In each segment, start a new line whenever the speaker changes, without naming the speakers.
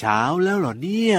เช้าแล้วเหรอเนี่ย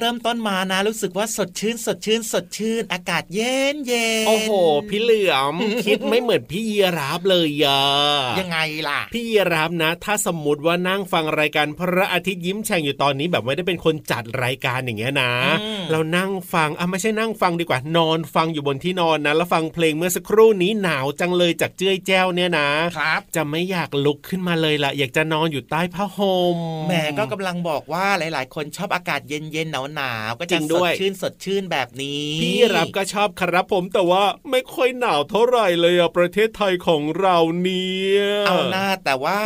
เริ่มต้นมานะ รู้สึกว่าสดชื่น สดชื่น สดชื่น อากาศเย็นเย็
นโอ้โห พี่เหลือมคิดไม่เหมือนพี่ยีราฟเลยอะ
ยังไงล่ะ
พี่ยีราฟนะ ถ้าสมมติว่านั่งฟังรายการพระอาทิตย์ยิ้มแฉ่งอยู่ตอนนี้แบบไม่ได้เป็นคนจัดรายการอย่างเงี้ยนะ เรานั่งฟังอะไม่ใช่นั่งฟังดีกว่านอนฟังอยู่บนที่นอนนะแล้วฟังเพลงเมื่อสักครู่นี้หนาวจังเลยจากเจ้ยแจ้วเนี่ยนะ
ครับ
จะไม่อยากลุกขึ้นมาเลยล่ะ อยากจะนอนอยู่ใต้ผ้าห่ม
แหมก็กำลังบอกว่าหลาย ๆ คนชอบอากาศเย็นๆหนาวาวก็จะสดชื่นสดชื่นแบบนี้
พี่รับก็ชอบครับผมแต่ว่าไม่ค่อยหนาวเท่าไหร่เลยอะประเทศไทยของเราเนี่ย
เอาหน้าแต่ว่า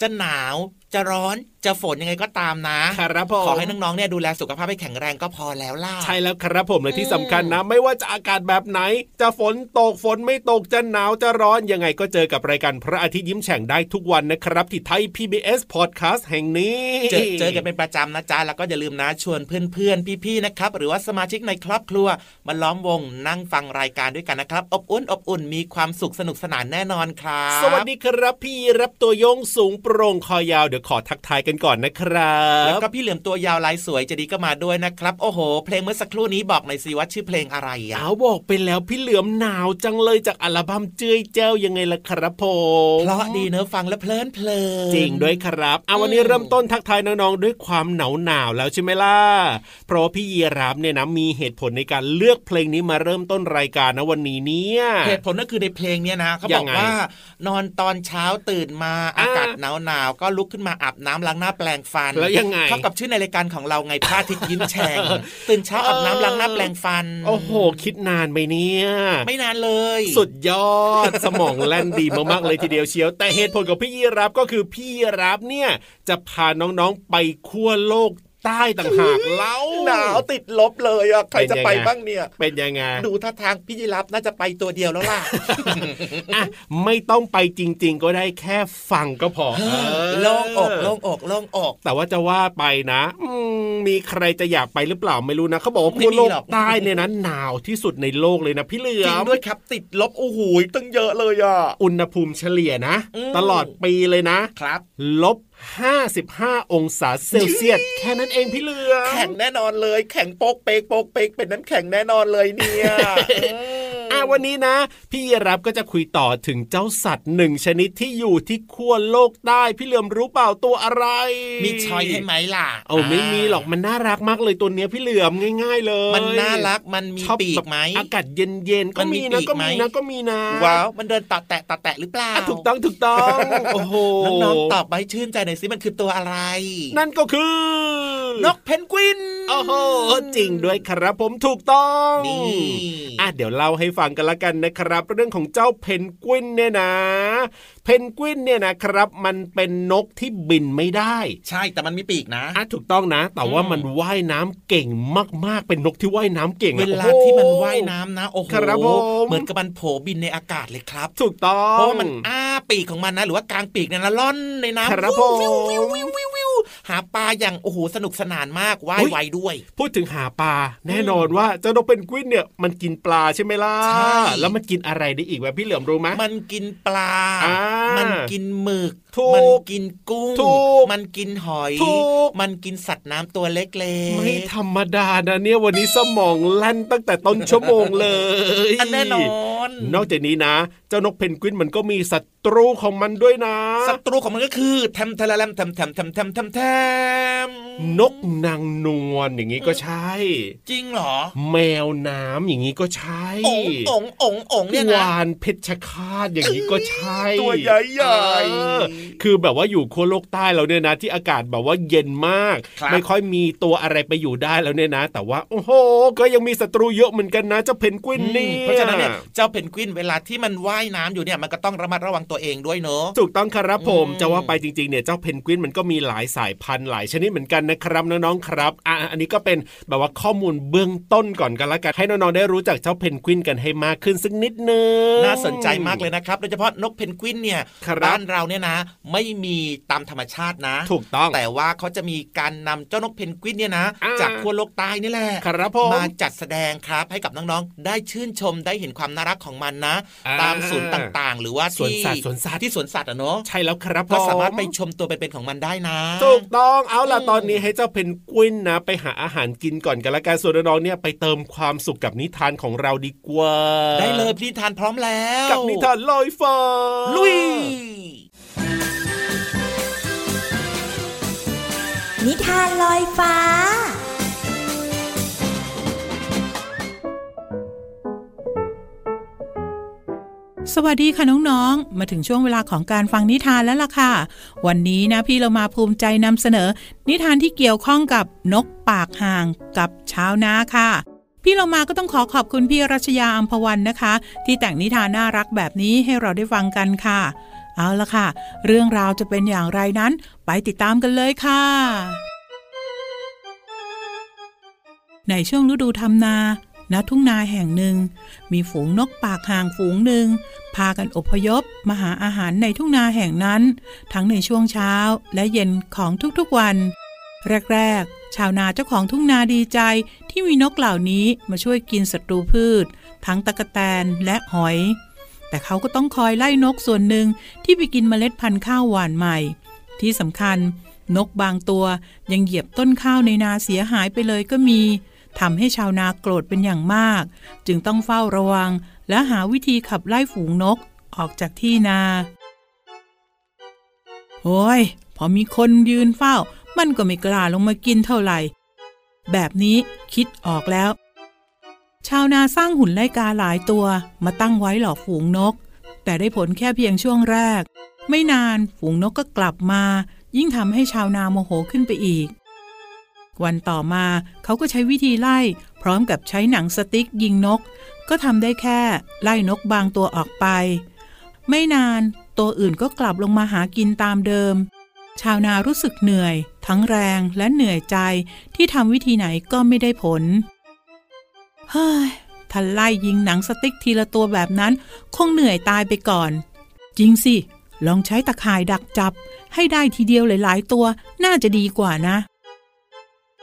จะหนาวจะร้อน จะฝนยังไงก็ตามนะ
ครับผม
ขอให้น้องๆเนี่ยดูแลสุขภาพให้แข็งแรงก็พอแล้วล่ะ
ใช่แล้วครับผมเลยที่สำคัญนะ ไม่ว่าจะอากาศแบบไหน จะฝนตกฝนไม่ตกจะหนาวจะร้อนยังไงก็เจอกับรายการพระอาทิตย์ยิ้มแฉ่งได้ทุกวันนะครับ ที่ไทย PBS Podcast แห่งนี้
เจอเจอกันเป็นประจำนะจ๊ะแล้วก็อย่าลืมนะชวนเพื่อนๆพี่ๆนะครับ หรือว่าสมาชิกในครอบครัวมาล้อมวงนั่งฟังรายการด้วยกันนะครับ อบอุ่นอบอุ่นมีความสุขสนุกสนานแน่นอนครับ
สวัสดีครับพี่รับตัวโยงสูงโปร่งคอยาวเดี๋ยวขอทักทายกันก่อนนะครับ
แล้วก็พี่เหลือมตัวยาวลายสวยจะดีก็มาด้วยนะครับ โอ้โห เพลงเมื่อสักครู่นี้บอกหน่อยสิว่าชื่อเพลงอะไรอะ
เอาบอกไปแล้วพี่เหลือมหนาวจังเลยจากอัลบั้มเจ้ยเจ้ายังไงล่ะครับผม
เพราะดีเนอะฟังแล้วเพลินเพลิ
นจริงด้วยครับเอาวันนี้เริ่มต้นทักทายน้องๆด้วยความหนาวหนาวแล้วใช่ไหมล่ะเพราะพี่ยีรับเนี่ยนะมีเหตุผลในการเลือกเพลงนี้มาเริ่มต้นรายการนะวันนี้เนี่ย
เหตุผลก็คือในเพลงเนี้ยนะเขาบอกว่านอนตอนเช้าตื่นมาอากาศหนาวหนาวก็ลุกขึ้นมาอาบน้ำล้างหน้าแปลงฟัน
แล้วยังไง
เท่ากับชื่อในรายการของเราไงพระอาทิตย์ยิ้มแฉ่งตื่นเช้าอาบน้ำล้างหน้าแปลงฟัน
โอ้โห คิดนานไปเนี่ย
ไม่นานเลย
สุดยอดสมองแล่นดีมากๆเลยทีเดียวเชียว แต่เหตุผลของพี่ยีรับก็คือพี่ยีรับเนี่ยจะพาน้องๆไปขั้วโลก ใต้ต่างหากเล่า
หนาวติดลบเลยอะใครจะไปบ้างเนี่ย
เป็นยังไง
ดูท่าทางพี่ยีรับน่าจะไปตัวเดียวแล้วล่ะ
อะไม่ต้องไปจริง ๆ ก็ได้แค่ฟังก็พอ
โล่งอกโล่งอกโล่งอก
แต่ว่าจะว่าไปนะมีใครจะอยากไปหรือเปล่าไม่รู้นะเขาบอกว่าขั้วโลกใต้เนี่ยนะหนาวที่สุดในโลกเลยนะพี่เหลือ
จริงด้วยครับติดลบโอ้โหตั้งเยอะเลยอะ
อุณหภูมิเฉลี่ยนะ ตลอดปีเลยนะ
ครับ
ลบ 55 องศาเซลเซียสแค่นั้นเองพี่เหลือ
แข็งแน่นอนเลย แข็งโปกเปกโปกเปกเป็นน้ำแข็งแน่นอนเลยเนี่ย
อะวันนี้นะ พี่รับก็จะคุยต่อถึงเจ้าสัตว์หนึ่งชนิดที่อยู่ที่ขั้วโลกใต้พี่เหลือมรู้เปล่าตัวอะไร
มีชอยให้ไหมล่ะ
เอาไม่มีหรอกมันน่ารักมากเลยตัวเนี้ยพี่เหลือมง่าย ๆ เลย
มันน่ารักมันมี
ชอบ
ปี
แบ
ก
บ
ไหม
อากาศเย็นๆก็
มันมี
มีนะ
ปีก
ก็
ไหม
มีนะก็มีนะ
ว้าวมันเดินตะแตะตะแตะหรือเปล่า
อะถูกต้องถูกต้องโอ้โห
น้องๆตอบไปชื่นใจหน่อยสิมันคือตัวอะไร
นั่นก็คือ
นกเพนกวิน
โอ้โหจริงด้วยครับผมถูกต้อง
นี่
อะเดี๋ยวเล่าให้ฟังกันละกันนะครับ เรื่องของเจ้าเพนกวินเนี่ยนะ เพนกวินเนี่ยนะครับ มันเป็นนกที่บินไม่ได้
ใช่แต่มันมีปีกนะ
อะถูกต้องนะ แต่ว่า
อืม
มันว่ายน้ำเก่งมากๆ เป็นนกที่ว่ายน้ำเก่ง
เว
อะ
ลา
โอ้โห
ที่มันว่ายน้ำนะโอ้โห
ครับผม
เหมือนกับมันโผบินในอากาศเลยครับ
ถูกต้อง
เพราะว่ามันอ้าปีกของมันนะ หรือว่ากลางปีกเนี่ยนะล่อนในน้ำ
ครับ
วิว
ผม
วิววิววิววิวหาปลาอย่างโอ้โหสนุกสนานมากว่ายไวด้วย
พูดถึงหาปลาแน่นอนว่าเจ้านกเพนกวินเนี่ยมันกินปลาใช่ไหมล่ะ
ใช่
แล้วมันกินอะไรได้อีกวะพี่เหลือมรู้ไหม
มันกินปลา
อ่ามั
มันกินหมึก
ถูก
มันกินกุ้ง
ถูก
มันกินหอย
ถูก
มันกินสัตว์น้ำตัวเล็กๆ
ไม่ธรรมดานะเนี่ยวันนี้สมองลั่นตั้งแต่ต้นชั่วโมงเลย
อันแน่นอน
นอกจากนี้นะ เจ้านกเพนกวินมันก็มีศัตรูของมันด้วยนะ
ศัตรูของมันก็คือแทมทะละแลมแทมแทมแทมแทมแทมแทม
นกนางนวลอย่างนี้ก็ใช่
จริงเหรอ
แมวน้ำอย่างนี้ก็ใช่
ององององเนี่ย
ว
นะา
นเพชรฆาตอย่างนี้ก็ใช่
ตัวใหญ่ๆ
เออคือแบบว่าอยู่ขั้วโลกใต้แล้วเนี่ยนะ ที่อากาศแบบว่าเย็นมาก
ครับ
ไม่ค่อยมีตัวอะไรไปอยู่ได้แล้วเนี่ยนะ แต่ว่าโอ้โห ก็ยังมีศัตรูเยอะเหมือนกันนะเจ้าเพนกวินนี่
เพราะฉะนั้นเนี่ยเจ้าเพนกวินเวลาที่มันว่ายน้ำอยู่เนี่ยมันก็ต้องระมัดระวังตัวเองด้วยเนอะ
ถูกต้องครับผม
อืม
จะว่าไปจริงๆเนี่ยเจ้าเพนกวินมันก็มีหลายสายพันธุ์หลายชนิดเหมือนกันนะครับน้องๆครับอะอันนี้ก็เป็นแบบว่าข้อมูลเบื้องต้นก่อนกันละกันให้น้องๆได้รู้จักเจ้าเพนกวินกันให้มากขึ้นสักนิดนึง
น่าสนใจมากเลยนะครับโดยเฉพาะนกเพนกวินเนี่ย
ครับ
บ้านเราเนี่ยนะ ไม่มีตามธรรมชาตินะ
ถูกต้อง
แต่ว่าเขาจะมีการนำเจ้านกเพนกวินเนี่ยนะ
อ่า
จากขั้วโลกใต้นี่แหละ
ครับผม
มาจัดแสดงครับให้กับน้องๆได้ชื่นชมได้เห็นความน่ารักของมันนะ
อ่า
ตามศูนย์ต่างๆ หรือว่า
สวน
ที่
สัตว์สวนสัตว์
ที่สวนสัตว์อะเนาะ
ใช่แล้วครับ
ก็สามารถ
ผ
ไปชมตัวเป็นๆของมันได้นะ
ถูกต้องเอาล่ะ
อืม
ตอนนี้ให้เจ้าเพนกวินนะ ไปหาอาหารกินก่อนกันละกันส่วนน้องๆเนี่ยไปเติมความสุขกับนิทานของเราดีกว่า
ได้เลยพี่นิทานพร้อมแล้ว
กับนิทานลอยฟ้า
ลุย
นิทานลอยฟ้า
สวัสดีค่ะน้องๆ มาถึงช่วงเวลาของการฟังนิทานแล้วล่ะค่ะ วันนี้นะพี่เรามาภูมิใจนำเสนอ นิทานที่เกี่ยวข้องกับนกปากห่างกับชาวนาค่ะ พี่เรามาก็ต้องขอขอบคุณพี่รัชยาอัมพวันนะคะ ที่แต่งนิทานน่ารักแบบนี้ให้เราได้ฟังกันค่ะ เอาละค่ะ เรื่องราวจะเป็นอย่างไรนั้น ไปติดตามกันเลยค่ะ ในช่วงฤดูทำนา ณทุ่งนาแห่งหนึ่ง มีฝูงนกปากห่างฝูงหนึ่ง พากันอพยพมาหาอาหารในทุ่งนาแห่งนั้น ทั้งในช่วงเช้าและเย็นของทุกๆวัน แรกๆ ชาวนาเจ้าของทุ่งนาดีใจที่มีนกเหล่านี้มาช่วยกินศัตรูพืช ทั้งตะกแตนและหอย แต่เขาก็ต้องคอยไล่นกส่วนหนึ่งที่ไปกินเมล็ดพันธุ์ข้าวหวานใหม่ ที่สำคัญนกบางตัวยังเหยียบต้นข้าวในนาเสียหายไปเลยก็มี ทำให้ชาวนาโกรธเป็นอย่างมาก จึงต้องเฝ้าระวัง และหาวิธีขับไล่ฝูงนกออกจากที่นา โอ้ย พอมีคนยืนเฝ้า มันก็ไม่กล้าลงมากินเท่าไหร่ แบบนี้คิดออกแล้ว ชาวนาสร้างหุ่นไล่กาหลายตัวมาตั้งไว้หลอกฝูงนก แต่ได้ผลแค่เพียงช่วงแรก ไม่นานฝูงนกก็กลับมา ยิ่งทำให้ชาวนาโมโหขึ้นไปอีก วันต่อมาเขาก็ใช้วิธีไล่ พร้อมกับใช้หนังสติ๊กยิงนก ก็ทำได้แค่ไล่นกบางตัวออกไป ไม่นานตัวอื่นก็กลับลงมาหากินตามเดิม ชาวนารู้สึกเหนื่อย ทั้งแรงและเหนื่อยใจที่ทำวิธีไหนก็ไม่ได้ผล เฮ้ยถ้าไล่ยิงหนังสติ๊กทีละตัวแบบนั้น คงเหนื่อยตายไปก่อน จริงสิ ลองใช้ตะข่ายดักจับ ให้ได้ทีเดียวหลาย ๆ ตัวน่าจะดีกว่านะ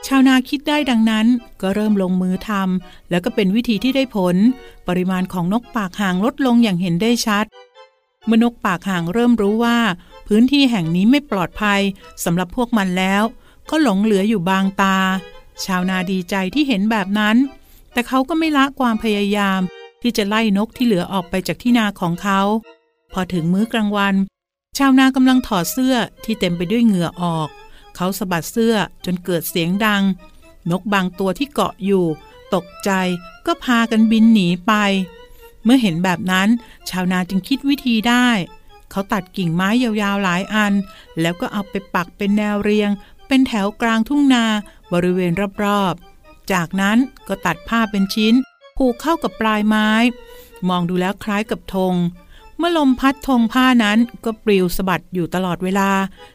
ชาวนาคิดได้ดังนั้นก็เริ่มลงมือทำแล้วก็เป็นวิธีที่ได้ผล ปริมาณของนกปากห่างลดลงอย่างเห็นได้ชัด เมื่อนกปากห่างเริ่มรู้ว่า พื้นที่แห่งนี้ไม่ปลอดภัยสำหรับพวกมันแล้ว ก็หลงเหลืออยู่บางตา ชาวนาดีใจที่เห็นแบบนั้น แต่เขาก็ไม่ละความพยายาม ที่จะไล่นกที่เหลือออกไปจากที่นาของเขา พอถึงมื้อกลางวัน ชาวนากำลังถอดเสื้อที่เต็มไปด้วยเหงื่อออก เขาสะบัดเสื้อจนเกิดเสียงดัง นกบางตัวที่เกาะอยู่ ตกใจก็พากันบินหนีไป เมื่อเห็นแบบนั้น ชาวนาจึงคิดวิธีได้ เขาตัดกิ่งไม้ยาวๆหลายอัน แล้วก็เอาไปปักเป็นแนวเรียง เป็นแถวกลางทุ่งนาบริเวณรอบๆ จากนั้นก็ตัดผ้าเป็นชิ้นผูกเข้ากับปลายไม้ มองดูแล้วคล้ายกับธง เมื่อลมพัดธงผ้านั้นก็ปลิวสะบัดอยู่ตลอดเวลา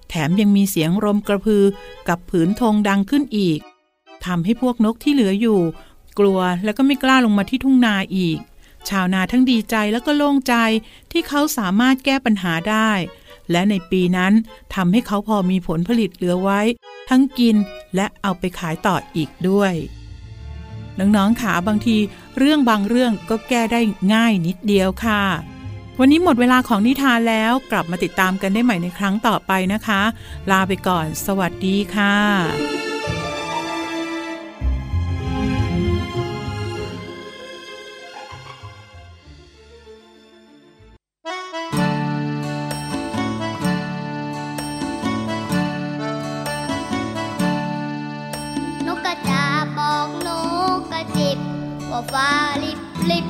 แถมยังมีเสียงลมกระพือกับผืนธงดังขึ้นอีกทำให้พวกนกที่เหลืออยู่ กลัวแล้วก็ไม่กล้าลงมาที่ทุ่งนาอีก ชาวนาทั้งดีใจแล้วก็โล่งใจที่เขาสามารถแก้ปัญหาได้ และในปีนั้นทำให้เขาพอมีผลผลิตเหลือไว้ ทั้งกินและเอาไปขายต่ออีกด้วยน้องๆขาบางทีเรื่องบางเรื่องก็แก้ได้ง่ายนิดเดียวค่ะ วันนี้หมดเวลาของนิทานแล้วกลับมาติดตามกันได้ใหม่ในครั้งต่อไปนะคะ ลาไปก่อน สวัสดีค่ะ
นกกระจาบอกนกกระจิบว่าฟ้าลิบลิบ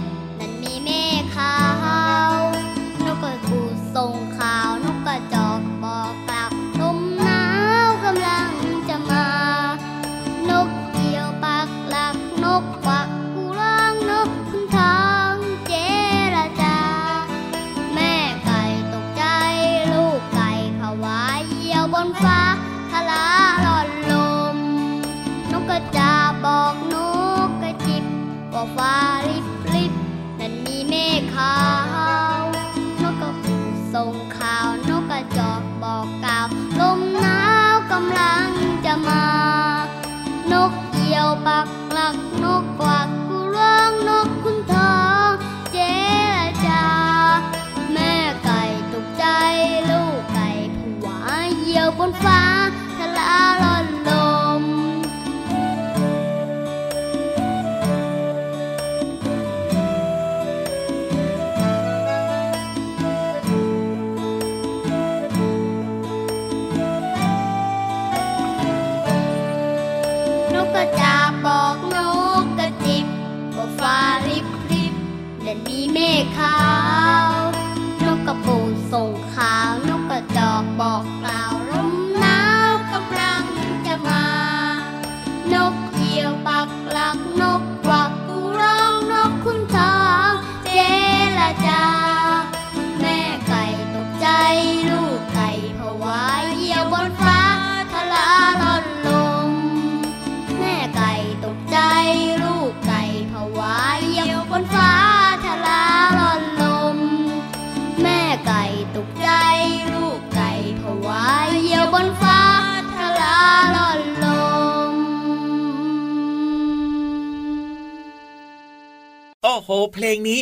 โอ้โหเพลงนี้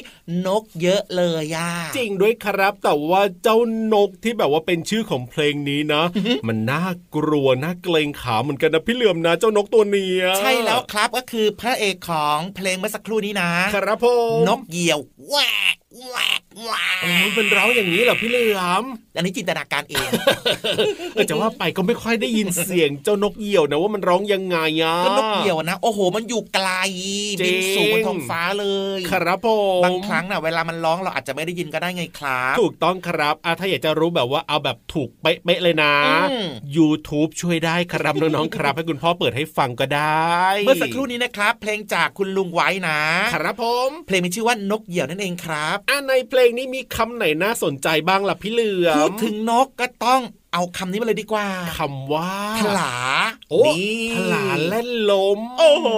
นกเยอะเลยย่า
จริงด้วยครับแต่ว่าเจ้านกที่แบบว่าเป็นชื่อของเพลงนี้นะ มันน่ากลัวน่าเกรงขามเหมือนกันนะพี่เหลือมนะ เจ้านกตัวเนี้ย
ใช่แล้วครับก็คือพระเอกของเพลงเมื่อสักครู่นี้นะ
ครับผม
นกเหยี่ยวแหวกแหวกแหวก
โอ้มันเป็นร้องอย่างนี้เหรอพี่เหลือม
อันนี้จินตนาการเอง
เออจะว่าไปก็ไม่ค่อยได้ยินเสียงเจ้านกเหยี่ยวนะว่ามันร้องยังไงอะ
ก็นกเหยี่ยวนะโอ้โห มันอยู่ไกล
จริ
บิ
ง
นสูงบนท้องฟ้าเลย
ครับผม
บางครั้งน่ะเวลามันร้องเราอาจจะไม่ได้ยินก็ได้ไงครับ
ถูกต้องครับอะถ้าอยากจะรู้แบบว่าเอาแบบถูกเป๊ะๆเลยนะ
อืม
YouTube ช่วยได้ครับน้องๆครับ ให้คุณพ่อเปิดให้ฟังก็ได้
เมื่อสักครู่นี้นะครับ เพลงจากคุณลุงไว้นะ
ครับผม
เพลงมีชื่อว่านกเหยี่ยวนั่นเองครับ
อะในเพลงนี้มีคำไหนน่าสนใจบ้างล่ะพี่เหลือม
พูดถึงนกก็ต้อง เอาคำนี้มาเลยดีกว่า
คำว่า
ถลา
โอ้
นี่
ถลาเล่นลม
โอ้โห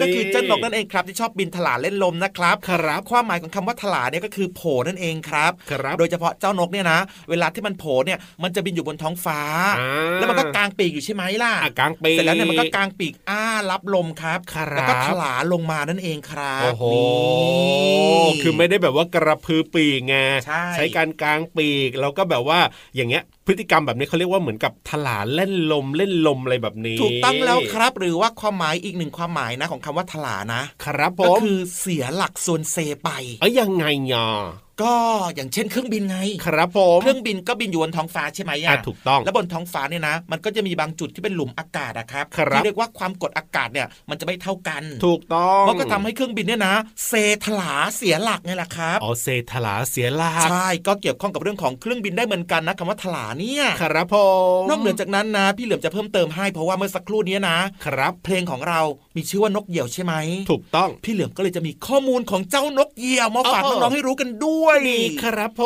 ก็คือเจ้านกนั่นเองครับ ที่ชอบบินถลาเล่นลมนะครับ
ครับ
ความหมายของคำว่าถลาเนี่ยก็คือโผล่นั่นเองครับ
ครับ
โดยเฉพาะเจ้านกเนี่ยนะ เวลาที่มันโผล่เนี่ยมันจะบินอยู่บนท้องฟ้า
อ่า
แล้วมันก็กางปีกอยู่ใช่ไหมล่ะ
อะกลางปี
เสร็จแล้วเนี่ยมันก็กางปีกอ้ารับลมครับ
ครับ
แล้วก็ถลาลงมานั่นเองครับ
โอ้โห
นี่
คือไม่ได้แบบว่ากระพือปีกไง
ใช่
การกางปีกแล้วก็แบบว่าอย่างเงี้ยพฤติกรรมแบบแบบนี้เขาเรียกว่าเหมือนกับถลาเล่นลมเล่นลมอะไรแบบนี้
ถูกต้องแล้วครับ หรือว่าความหมายอีกหนึ่งความหมายนะของคำว่าถลานะ
ครับผ
ก็
ม
คือเสียหลักส่วนเซไป
เอ้ยยังไงอะ
ก็อย่างเช่นเครื่องบินไง
ครับผม
เครื่องบินก็บินอยู่บนท้องฟ้าใช่ไหม
อะ
อะ
ถูกต้อง
แล้วบนท้องฟ้าเนี่ยนะ มันก็จะมีบางจุดที่เป็นหลุมอากาศอะครับ
ครับ
ที่เรียกว่าความกดอากาศเนี่ยมันจะไม่เท่ากัน
ถูกต้อง
มันก็ทำให้เครื่องบินเนี่ยนะ เซถลาเสียหลักไงล่ะครับ
อ๋อเซถลาเสียหลัก
ใช่ก็เกี่ยวข้องกับเรื่องของเครื่องบินได้เหมือนกันนะคำว่าถลาเนี่ย
ครับผม
นอกเหนือจากนั้นนะพี่เหลือมจะเพิ่มเติมให้เพราะว่าเมื่อสักครู่นี้นะ
ครับ
เพลงของเรามีชื่อว่านกเหยี่ยวใช่ไหม
ถูกต้อง
พี่เหลือมก็เลยจะมีข้อมูลของเจ้านกเหยี่ยวมาฝาก
อ๋อ
น้องๆให้รู้กันด้วย
ดีครับผ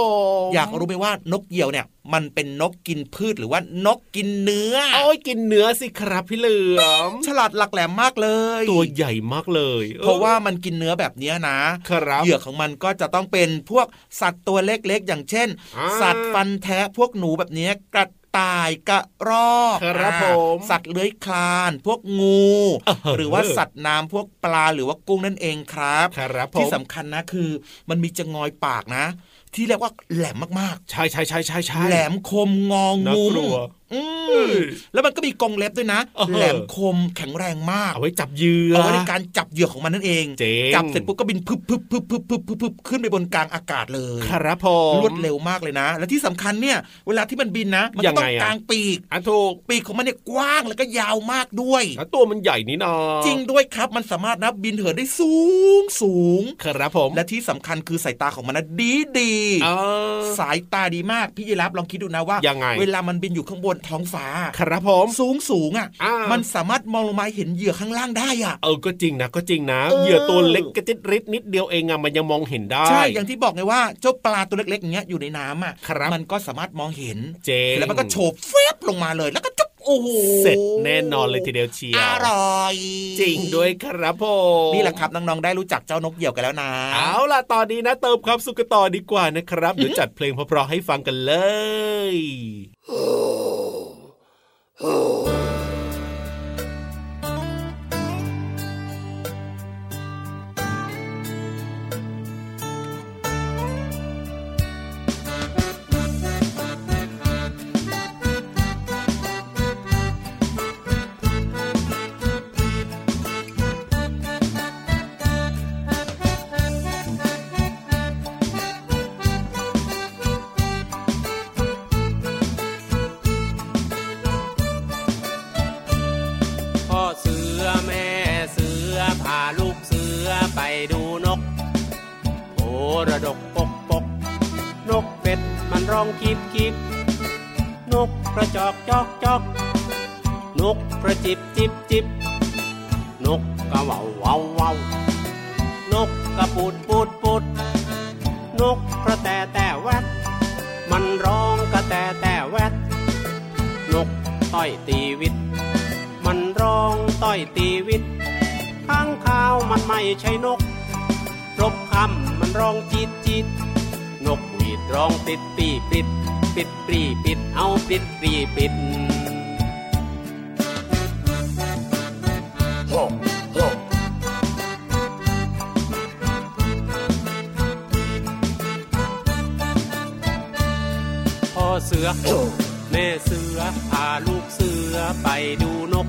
ม
อยากรู้ไหมว่านกเหยี่ยวเนี่ย มันเป็นนกกินพืชหรือว่านกกินเนื้อ
โอ้ยกินเนื้อสิครับพี่เหลือม
ฉลาดหลักแหลมมากเลย
ตัวใหญ่มากเลย
เพราะว่ามันกินเนื้อแบบเนี้ยนะ
ครับ
เหยื่อของมันก็จะต้องเป็นพวกสัตว์ตัวเล็กๆ อย่างเช่น
อ่า
สัตว์ฟันแทะพวกหนูแบบเนี้ยกระ ต่ายกระรอก
ครับ
อ่า
ผม
สัตว์เลื้อยคลาน พวกงู
เออ
หรือว่าสัตว์น้ำพวกปลาหรือว่ากุ้งนั่นเองครับ
ครับผม
ที่สำคัญนะคือ มันมีจะงอยปากนะ ที่เรียกว่าแหลมมาก
ใช่ใช่ใช่ใช่ใช่
ๆแหลมคมงอง
น่าุ้กลัว
อืมแล้วมันก็มีกรงเล็บด้วยนะ
เออ
แหลมคมแข็งแรงมาก
เอาไว้จับเหยื่อ
เอาไว้ในการจับเหยื่อของมันนั่นเอง
เจ๋ง
จับเสร็จปุ๊บก็บินพึบพึบพึบพึบพึบพึบพึบขึ้นไปบนกลางอากาศเลย
ครับผม
รวดเร็วมากเลยนะ และที่สำคัญเนี่ย เวลาที่มันบินนะมั
ยัง
ต้อ
ไง
ง
อะ
กางปีก
อะถูก
ปีกของมันเนี่ยกว้างแล้วก็ยาวมากด้วย
แล้วตัวมันใหญ่นี่นา
จริงด้วยครับมันสามารถนะบินเหินได้สูงสูง
ครับผม
และที่สำคัญคือสายตาของมันนะดีดี
เออ
สายตาดีมากพี่ยีรับลองคิดดูนะว่า
ยังไง
เวลามันบินอยู่ข้างบนท้องฟ้า
ครับผม
สูงสูงอะ
อ่ามั
มันสามารถมองลงมาเห็นเหยื่อข้างล่างได้อะ
เออก็จริงนะก็จริงนะ
เออ
เหยื่อตัวเล็กกระจิตริดนิดเดียวเองอะมันยังมองเห็นได้
ใช่อย่างที่บอกไงว่าเจ้าปลาตัวเล็กๆอย่างเงี้ยอยู่ในน้ำอะ
ครับ
มันก็สามารถมองเห็น
เจ๋ง
แล้วมันก็โฉบเฟบลงมาเลยแล้วก็จุ๊บโอ้โห
เสร็จแน่นอนเลยทีเดียวเชียว
อร่อย
จริงด้วยครับผม
นี่แหละครับน้องๆได้รู้จักเจ้านกเหยี่ยวกันแล้วนะ
เอาล่ะตอนนี้นะเติมความสุขกันต่อดีกว่านะครับเดี๋ยวจัดเพลงเพราะๆให้ฟังกันเลย
พ่ ไปดูนกโอระดกปกปก นกเป็ดมันร้องกีบกีบนกกระจอกจอกจอกนกกระจิบจิบจิบนกกระว่าเว้าเว้านกกระปูดปูดปูดนกกระแตแต่แวดมันร้องกระแตแต่แวดนกต้อยตีวิต มันร้องต้อยตีวิต ข้างข้าวมันไม่ใช่นกรบคำมันร้องจีดจีดนกหวีดร้องปิดปีปิด ปิดปรีปิดเอาปิดปรีปิดพ่อเสือแม่เสือพาลูกเสือไปดูนก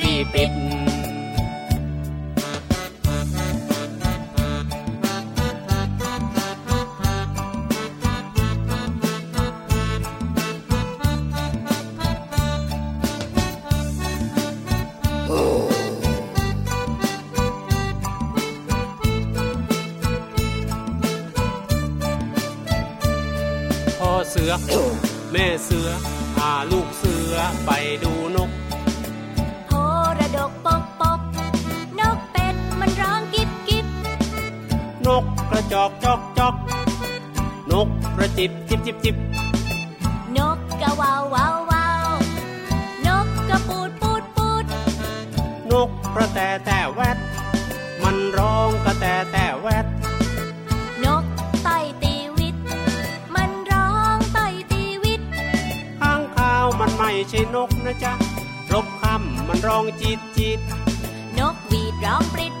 ี ปิด พ่อเสือ แม่เสือพาลูกเสือไปดู
ดกปกปกนกเป็ดมันร้องกิบกิบ
นกอกจอกจอกนกกระจิบจิบจิบจิบ
นกกะวาววาววาวนกกระปูดปูดปูด
นกกระแตแต่แวดมันร้องกระแตแต่แวด
นกต่อยตีวิต มันร้องต่อยตีวิต
ข้างข้าวมันไม่ใช่นกนะจ๊ะรบคำมันร้องจีดจีด
นกหวีดร้องปริดปรีปริด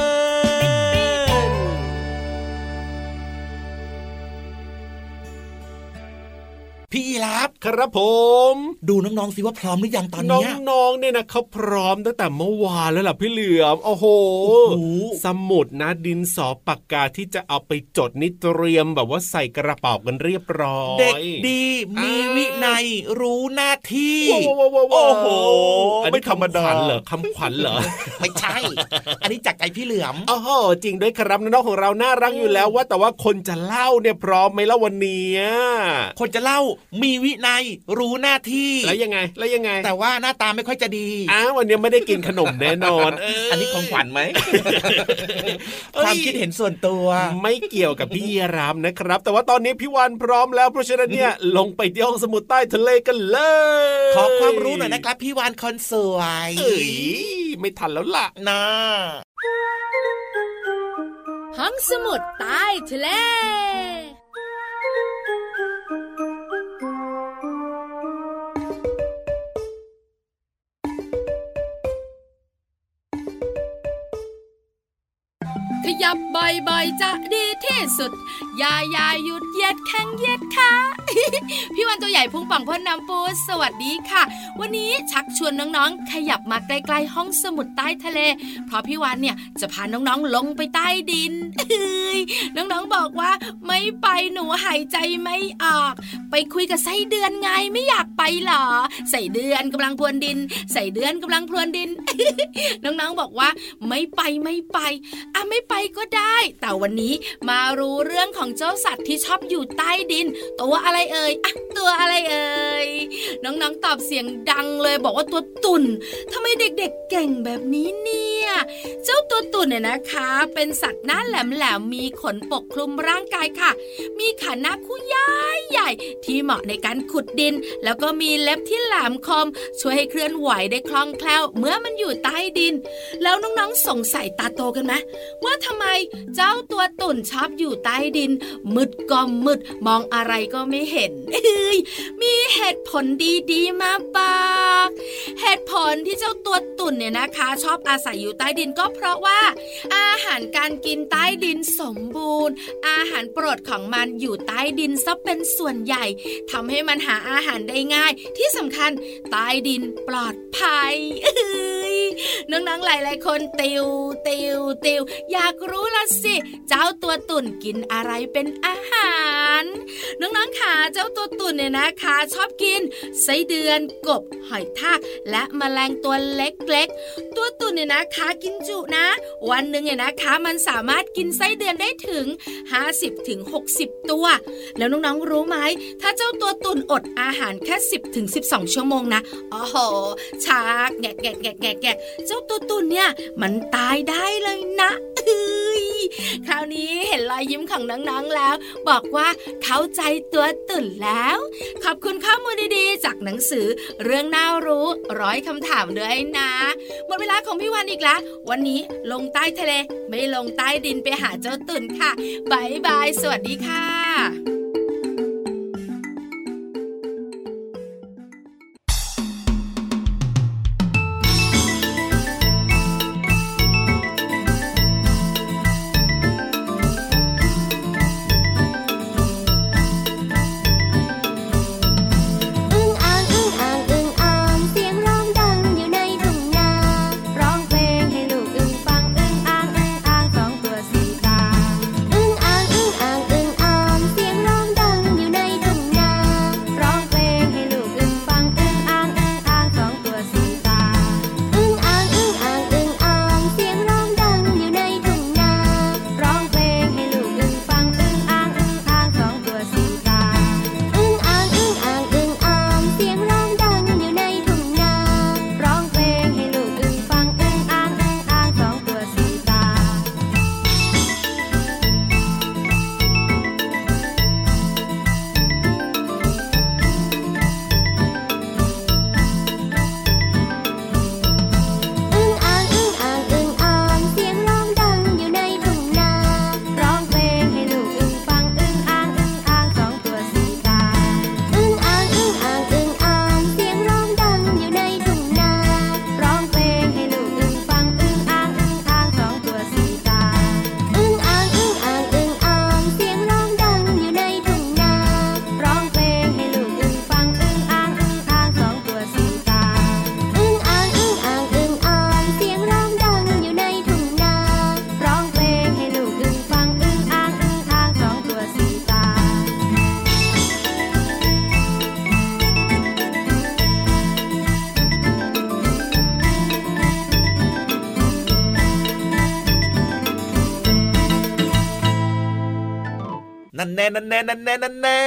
น
พี่ยีรับ
ครับผม
ดูน้องๆสิว่าพร้อมหรือยังตอนเนี้ย
น้องๆเนี่ยนะเขาพร้อมตั้งแต่เมื่อวานแล้วล่ะพี่เหลือมโอ้โห
โอ้โห
สมุดนะดินสอปากกาที่จะเอาไปจดนี่เตรียมแบบว่าใส่กระเป๋ากันเรียบร้อย
เด็กดีมีวินัยรู้หน้าที่
ว้าวว้าวว้าวว้าว
โอ้โห
อัน
ไม่
นี้
ธรรมดา
คำขวัญเหรอคำขวัญเหรอ
ไม่ใช่ อันนี้จากใจพี่เหลือม
โอ้โหจริงด้วยครับน้องๆของเราน่ารักอยู่แล้วว่าแต่ว่าคนจะเล่าเนี่ยพร้อมไหมล่ะวันนี้
คนจะเล่ามีวินัยรู้หน้าที่
แล้วยังไงแล้วยังไง
แต่ว่าหน้าตาไม่ค่อยจะดี
อ้าววันนี้ไม่ได้กินขนมแน่นอนเอั
นนี้ของขวัญไหมความคิดเห็นส่วนตัว
ไม่เกี่ยวกับพี่ยีรามนะครับ แต่ว่าตอนนี้พี่วันพร้อมแล้วเพราะฉะนั้นเนี่ยลงไปที่ห้องสมุดใต้ทะเลกันเลย
ขอความรู้หน่อยนะครับ พี่วานคนสวย
เอ้ยไม่ทันแล้วล่ะ
นะ
ห้องสมุดใต้ทะเล up. บ่อยๆ จะดีที่สุด ยายาหยุดเยียดแข้งเยียดขาพี่วันตัวใหญ่พุงป่องพ่นน้ำปูสวัสดีค่ะ วันนี้ชักชวนน้องๆ ขยับมาใกล้ๆ ห้องสมุดใต้ทะเล เพราะพี่วันเนี่ยจะพาน้องๆลงไปใต้ดินเอ้ยน้องๆบอกว่าไม่ไปหนูหายใจไม่ออก ไปคุยกับไส้เดือนไงไม่อยากไปหรอใส่เดือนกำลังพรวนดิน ใส่เดือนกำลังพรวนดิน น้องๆบอกว่าไม่ไปไม่ไปอะไม่ไปก็ได้แต่วันนี้มารู้เรื่องของเจ้าสัตว์ที่ชอบอยู่ใต้ดิน ตัวอะไรเอ่ยอะ ตัวอะไรเอ่ยน้องๆตอบเสียงดังเลยบอกว่าตัวตุ่นทำไมเด็กๆเก่งแบบนี้เนี่ยเจ้าตัวตุ่นเนี่ยนะคะ เป็นสัตว์หน้าแหลมๆมีขนปกคลุมร่างกายค่ะ มีขาหน้าคู่ใหญ่ใหญ่ ที่เหมาะในการขุดดิน แล้วก็มีเล็บที่แหลมคม ช่วยให้เคลื่อนไหวได้คล่องแคล่ว เมื่อมันอยู่ใต้ดิน แล้วน้องๆสงสัยตาโตกันไหมว่าทำไมเจ้าตัวตุ่นชอบอยู่ใต้ดินมืดก็มืดมองอะไรก็ไม่เห็นมีเหตุผลดีๆ มาบอก เหตุผลที่เจ้าตัวตุ่นเนี่ยนะคะ ชอบอาศัยอยู่ใต้ดินก็เพราะว่า อาหารการกินใต้ดินสมบูรณ์ อาหารโปรดของมันอยู่ใต้ดินซะเป็นส่วนใหญ่ทำให้มันหาอาหารได้ง่าย ที่สำคัญใต้ดินปลอดภัยเอ้ยน้องๆหลายๆคนติวติวติวอยากรู้ละสิ เจ้าตัวตุ่นกินอะไรเป็นอาหาร น้องๆค่ะเจ้าตัวตุ่นเนี่ยนะคะ ชอบกินไส้เดือนกบหอยทาก และแมลงตัวเล็กๆ ตัวตุ่นเนี่ยนะคะกินจุนะ วันหนึ่งเนี่ยนะคะมันสามารถกินไส้เดือนได้ถึง 50ถึง60 ตัว แล้วน้องๆรู้ไหมถ้าเจ้าตัวตุ่นอดอาหารแค่ 10ถึง12 ชั่วโมงนะโอ้โหชักแงะแงะแงะแงะแงเจ้าตัวตุ่นเนี่ยมันตายได้เลยนะ คราวนี้เห็นรอยยิ้มของน้องๆแล้ว บอกว่าเข้าใจตัวตุ่นแล้ว ขอบคุณข้อมูลดีๆ จากหนังสือเรื่องน่ารู้ร้อยคำถามด้วยนะหมดเวลาของพี่วันอีกแล้ววันนี้ลงใต้ทะเลไม่ลงใต้ดินไปหาเจ้าตุ่นค่ะบายบายสวัสดีค่ะ
แน่นั่นแน่นั่นแน่นั่นแน่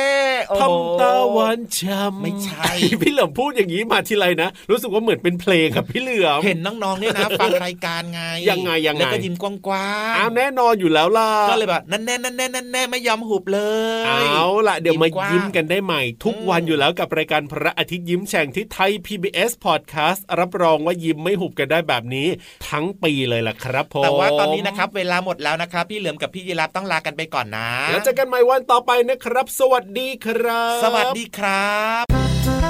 โอ้โห
ทำตาหวานช้ำ
ไม่ใช่
พี่เหลือมพูดอย่างนี้มาทีไรนะรู้สึกว่าเหมือนเป็นเพลงกับพี่เหลือม
เห็นน้องๆเนี่ยนะฟังรายการไง
ยังไงยังไง
แล้วก็ยิ้มกว้าง
อ้าวแน่นอนอยู่แล้วล่ะ
ๆก็เลยแบบนั่นแน่นั่นแน่นั่นแน่ไม่ยอมหุบเลย
เอาล่ะเดี๋ยวมา
ยิ้มกว้าง
ยิ้มกันได้ใหม่ ทุก
อืม
วันอยู่แล้วกับรายการพระอาทิตย์ยิ้มแฉ่งที่ไทย PBS Podcast รับรองว่ายิ้มไม่หุบกันได้แบบนี้ ทั้งปีเลยล่ะครับผม
แต่ว่าตอนนี้นะครับเวลาหมดแล้วนะครับพี่เหลือมกับพี่ยีรับต้องลากันไปก่อนนะ
แล้วเจอกันใหม่วันันต่อไปนะครับ สวัสดีครับ
สวัสดีครับ